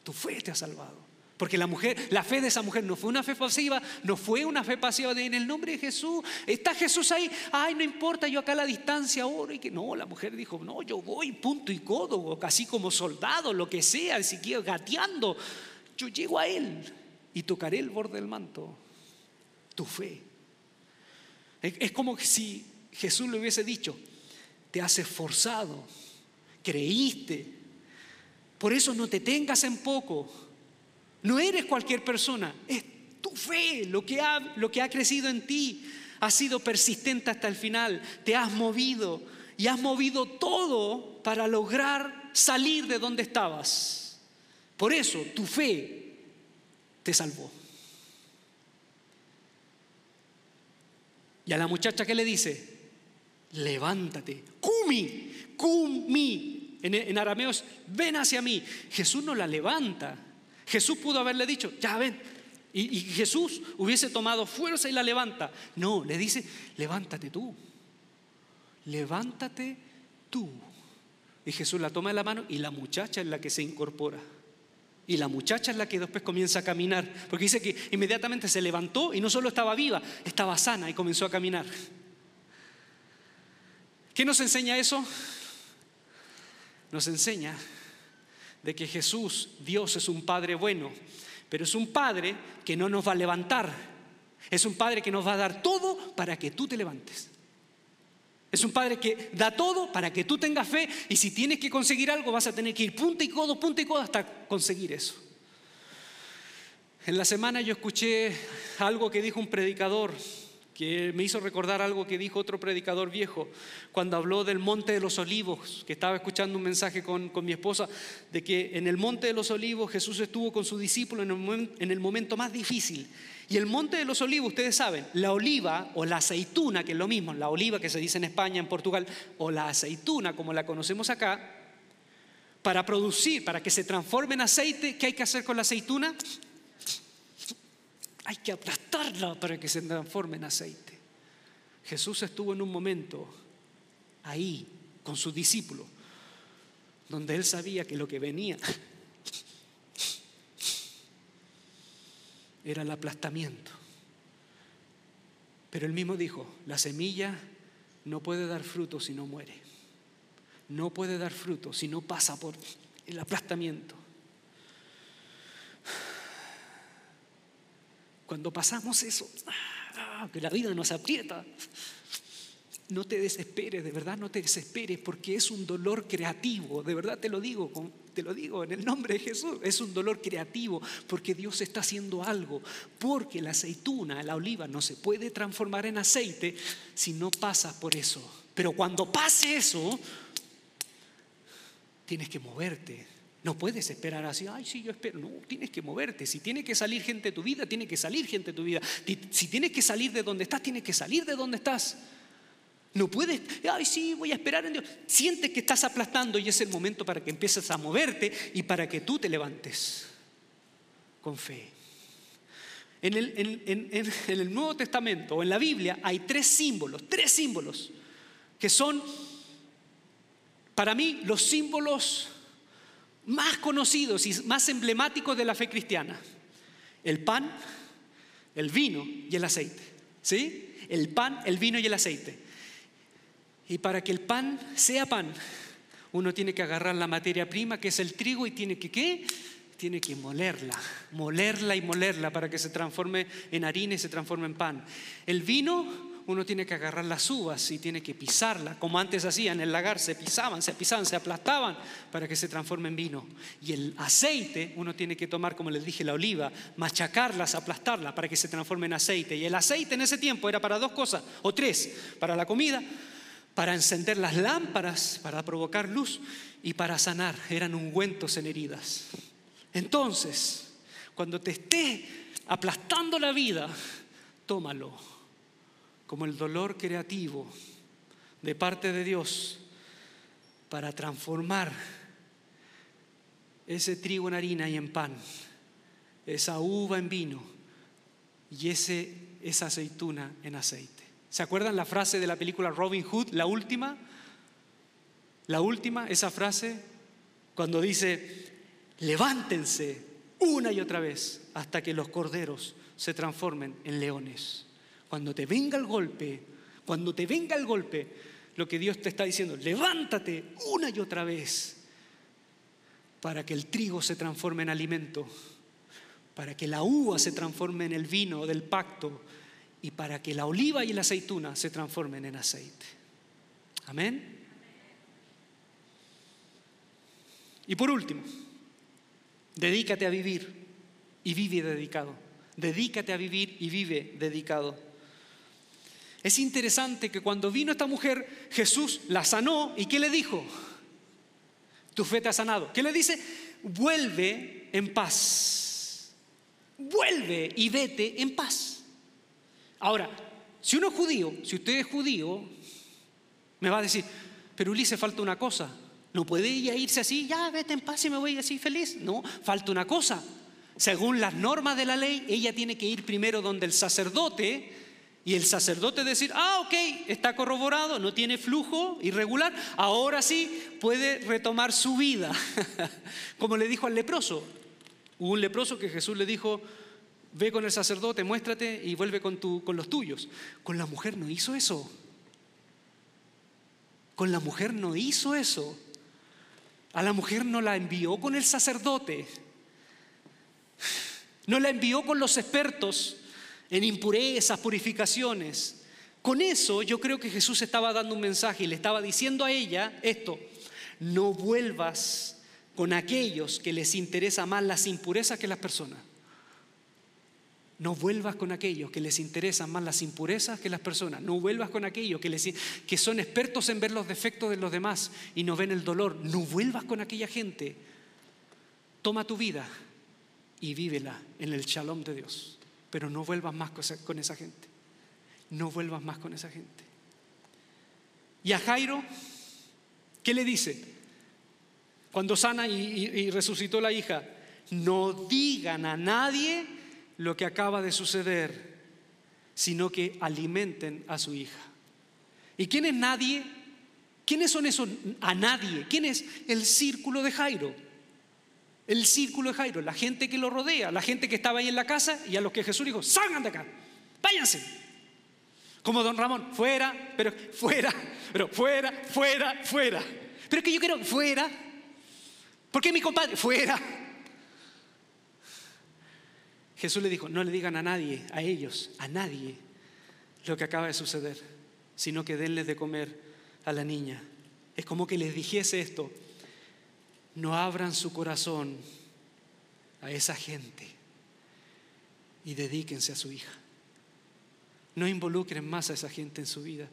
tu fe te ha salvado. Porque la mujer, la fe de esa mujer no fue una fe pasiva, no fue una fe pasiva de en el nombre de Jesús. Está Jesús ahí, ay, no importa, yo acá a la distancia oro. Y que no, la mujer dijo, no, yo voy punto y codo, casi como soldado, lo que sea, si quiero gateando. Yo llego a él y tocaré el borde del manto. Tu fe. Es como si Jesús le hubiese dicho, te has esforzado, creíste, por eso no te tengas en poco no eres cualquier persona, es tu fe lo que ha, lo que ha crecido en ti. Has sido persistente hasta el final, te has movido y has movido todo para lograr salir de donde estabas. Por eso tu fe te salvó. Y a la muchacha que le dice, levántate, kumi, kumi. En, en arameo ven hacia mí. Jesús no la levanta, Jesús pudo haberle dicho, ya ven. Y, Jesús hubiese tomado fuerza y la levanta. No, le dice, levántate tú. Levántate tú. Y Jesús la toma de la mano y la muchacha es la que se incorpora. Y la muchacha es la que después comienza a caminar. Porque dice que inmediatamente se levantó y no solo estaba viva, estaba sana y comenzó a caminar. ¿Qué nos enseña eso? Nos enseña de que Jesús, Dios, es un Padre bueno, pero es un Padre que no nos va a levantar. Es un Padre que nos va a dar todo para que tú te levantes. Es un Padre que da todo para que tú tengas fe y si tienes que conseguir algo vas a tener que ir punta y codo, punta y codo hasta conseguir eso. En la semana yo escuché algo que dijo un predicador que me hizo recordar algo que dijo otro predicador viejo cuando habló del Monte de los Olivos, que estaba escuchando un mensaje con, mi esposa, de que en el Monte de los Olivos Jesús estuvo con su discípulo en el, en el momento más difícil. Y el Monte de los Olivos, ustedes saben, la oliva o la aceituna, que es lo mismo, la oliva que se dice en España, en Portugal, o la aceituna como la conocemos acá, para producir, para que se transforme en aceite, ¿qué hay que hacer con la aceituna? Hay que aplastarla para que se transforme en aceite. Jesús estuvo en un momento ahí con su discípulo, donde él sabía que lo que venía era el aplastamiento. Pero él mismo dijo, la semilla no puede dar fruto si no muere. No puede dar fruto si no pasa por el aplastamiento. Cuando pasamos eso, ah, que la vida nos aprieta, no te desesperes, de verdad no te desesperes, porque es un dolor creativo, de verdad te lo digo, te lo digo en el nombre de Jesús, es un dolor creativo, porque Dios está haciendo algo, porque la aceituna, la oliva, no se puede transformar en aceite si no pasa por eso. Pero cuando pase eso, tienes que moverte, no puedes esperar así, ay, sí, yo espero. No, tienes que moverte. Si tiene que salir gente de tu vida, tiene que salir gente de tu vida. Si tienes que salir de donde estás, tienes que salir de donde estás. No puedes, ay, sí, voy a esperar en Dios. Sientes que estás aplastando y es el momento para que empieces a moverte y para que tú te levantes con fe. En el, en el Nuevo Testamento o en la Biblia hay tres símbolos, tres símbolos que son para mí los símbolos más conocidos y más emblemáticos de la fe cristiana. El pan, el vino y el aceite. ¿Sí? El pan, el vino y el aceite. Y para que el pan sea pan, uno tiene que agarrar la materia prima, que es el trigo, y tiene que, ¿qué? Tiene que molerla, molerla y molerla para que se transforme en harina y se transforme en pan. El vino uno tiene que agarrar las uvas y tiene que pisarlas, como antes hacían en el lagar, se pisaban, se pisaban, se aplastaban para que se transforme en vino. Y el aceite, uno tiene que tomar, como les dije, la oliva, machacarlas, aplastarla para que se transforme en aceite. Y el aceite en ese tiempo era para dos cosas, o tres, para la comida, para encender las lámparas, para provocar luz y para sanar. Eran ungüentos en heridas. Entonces, cuando te esté aplastando la vida, tómalo como el dolor creativo de parte de Dios para transformar ese trigo en harina y en pan, esa uva en vino y ese, esa aceituna en aceite. ¿Se acuerdan la frase de la película Robin Hood, la última? La última, esa frase, cuando dice, levántense una y otra vez hasta que los corderos se transformen en leones. Cuando te venga el golpe, cuando te venga el golpe, lo que Dios te está diciendo, levántate una y otra vez para que el trigo se transforme en alimento, para que la uva se transforme en el vino del pacto y para que la oliva y la aceituna se transformen en aceite. Amén. Y por último, dedícate a vivir y vive dedicado. Dedícate a vivir y vive dedicado. Es interesante que cuando vino esta mujer, Jesús la sanó y ¿qué le dijo? Tu fe te ha sanado. ¿Qué le dice? Vuelve en paz. Vuelve y vete en paz. Ahora, si uno es judío, si usted es judío, me va a decir, pero Ulises falta una cosa. No puede ella irse así, ya vete en paz y me voy así feliz. No, falta una cosa. Según las normas de la ley, ella tiene que ir primero donde el sacerdote y el sacerdote decir, ah, ok, está corroborado, no tiene flujo irregular, ahora sí puede retomar su vida. Como le dijo al leproso. Hubo un leproso que Jesús le dijo, ve con el sacerdote, muéstrate y vuelve con, tu, con los tuyos. Con la mujer no hizo eso. Con la mujer no hizo eso. A la mujer no la envió con el sacerdote, no la envió con los expertos en impurezas, purificaciones. Con eso yo creo que Jesús estaba dando un mensaje y le estaba diciendo a ella esto, no vuelvas con aquellos que les interesa más las impurezas que las personas. No vuelvas con aquellos que les interesan más las impurezas que las personas. No vuelvas con aquellos que, les, que son expertos en ver los defectos de los demás y no ven el dolor. No vuelvas con aquella gente. Toma tu vida y vívela en el shalom de Dios. Pero no vuelvas más con esa gente. No vuelvas más con esa gente. Y a Jairo, ¿qué le dice? Cuando sana y, resucitó la hija, no digan a nadie lo que acaba de suceder, sino que alimenten a su hija. ¿Y quién es nadie? ¿Quiénes son esos a nadie? ¿Quién es el círculo de Jairo? El círculo de Jairo, la gente que lo rodea, la gente que estaba ahí en la casa y a los que Jesús dijo, salgan de acá, váyanse. Como don Ramón, fuera, pero fuera, pero fuera, fuera, fuera. Pero que yo quiero, fuera. ¿Por qué mi compadre? Fuera. Jesús le dijo, no le digan a nadie, a ellos, a nadie, lo que acaba de suceder, sino que denles de comer a la niña. Es como que les dijese esto, no abran su corazón a esa gente y dedíquense a su hija. No involucren más a esa gente en su vida.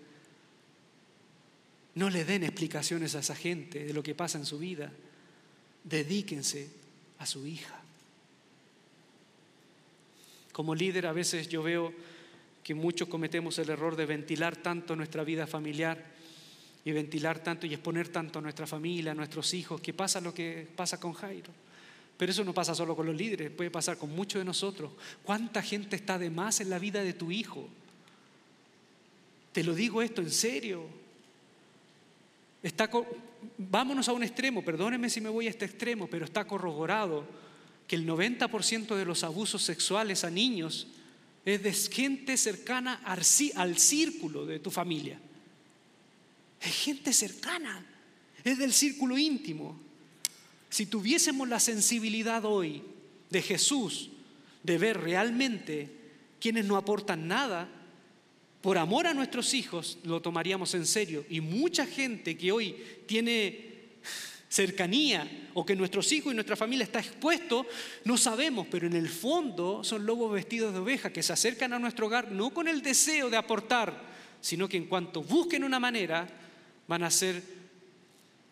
No le den explicaciones a esa gente de lo que pasa en su vida. Dedíquense a su hija. Como líder a veces yo veo que muchos cometemos el error de ventilar tanto nuestra vida familiar y ventilar tanto y exponer tanto a nuestra familia, a nuestros hijos, que pasa lo que pasa con Jairo. Pero eso no pasa solo con los líderes, puede pasar con muchos de nosotros. ¿Cuánta gente está de más en la vida de tu hijo? Te lo digo esto en serio. Está, vámonos a un extremo, perdónenme si me voy a este extremo, pero está corroborado que el 90% de los abusos sexuales a niños es de gente cercana al, círculo de tu familia. Es gente cercana, es del círculo íntimo. Si tuviésemos la sensibilidad hoy de Jesús, de ver realmente quienes no aportan nada, por amor a nuestros hijos lo tomaríamos en serio. Y mucha gente que hoy tiene cercanía o que nuestros hijos y nuestra familia está expuesto, no sabemos, pero en el fondo son lobos vestidos de oveja que se acercan a nuestro hogar no con el deseo de aportar, sino que en cuanto busquen una manera van a ser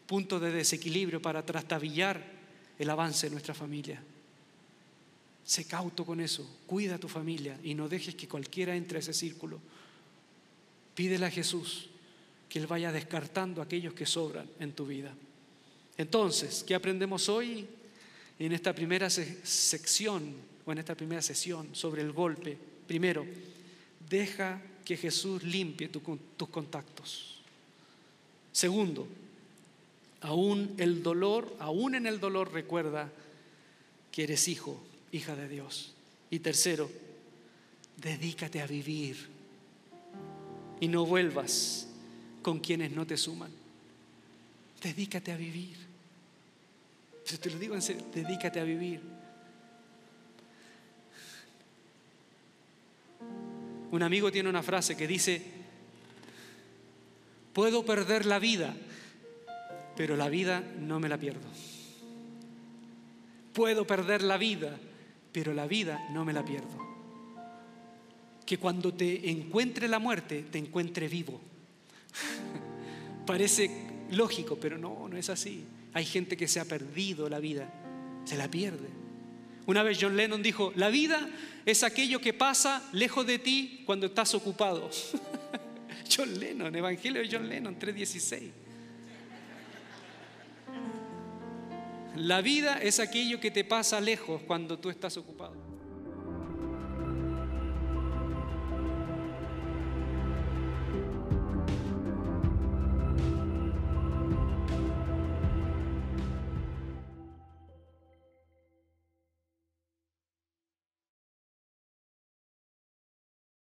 puntos de desequilibrio para trastabillar el avance de nuestra familia. Sé cauto con eso, cuida a tu familia y no dejes que cualquiera entre a ese círculo. Pídele a Jesús que Él vaya descartando a aquellos que sobran en tu vida. Entonces, ¿qué aprendemos hoy en esta primera sección o en esta primera sesión sobre el golpe? Primero, deja que Jesús limpie tus contactos. Segundo, aún el dolor, aún en el dolor recuerda que eres hijo, hija de Dios. Y tercero, dedícate a vivir y no vuelvas con quienes no te suman. Dedícate a vivir. te lo digo en serio, dedícate a vivir. Un amigo tiene una frase que dice, puedo perder la vida, pero la vida no me la pierdo. Puedo perder la vida, pero la vida no me la pierdo. Que cuando te encuentre la muerte, te encuentre vivo. Parece lógico, pero no, no es así. Hay gente que se ha perdido la vida, se la pierde. Una vez John Lennon dijo, la vida es aquello que pasa lejos de ti cuando estás ocupado. John Lennon, Evangelio de John Lennon 3.16. La vida es aquello que te pasa lejos cuando tú estás ocupado.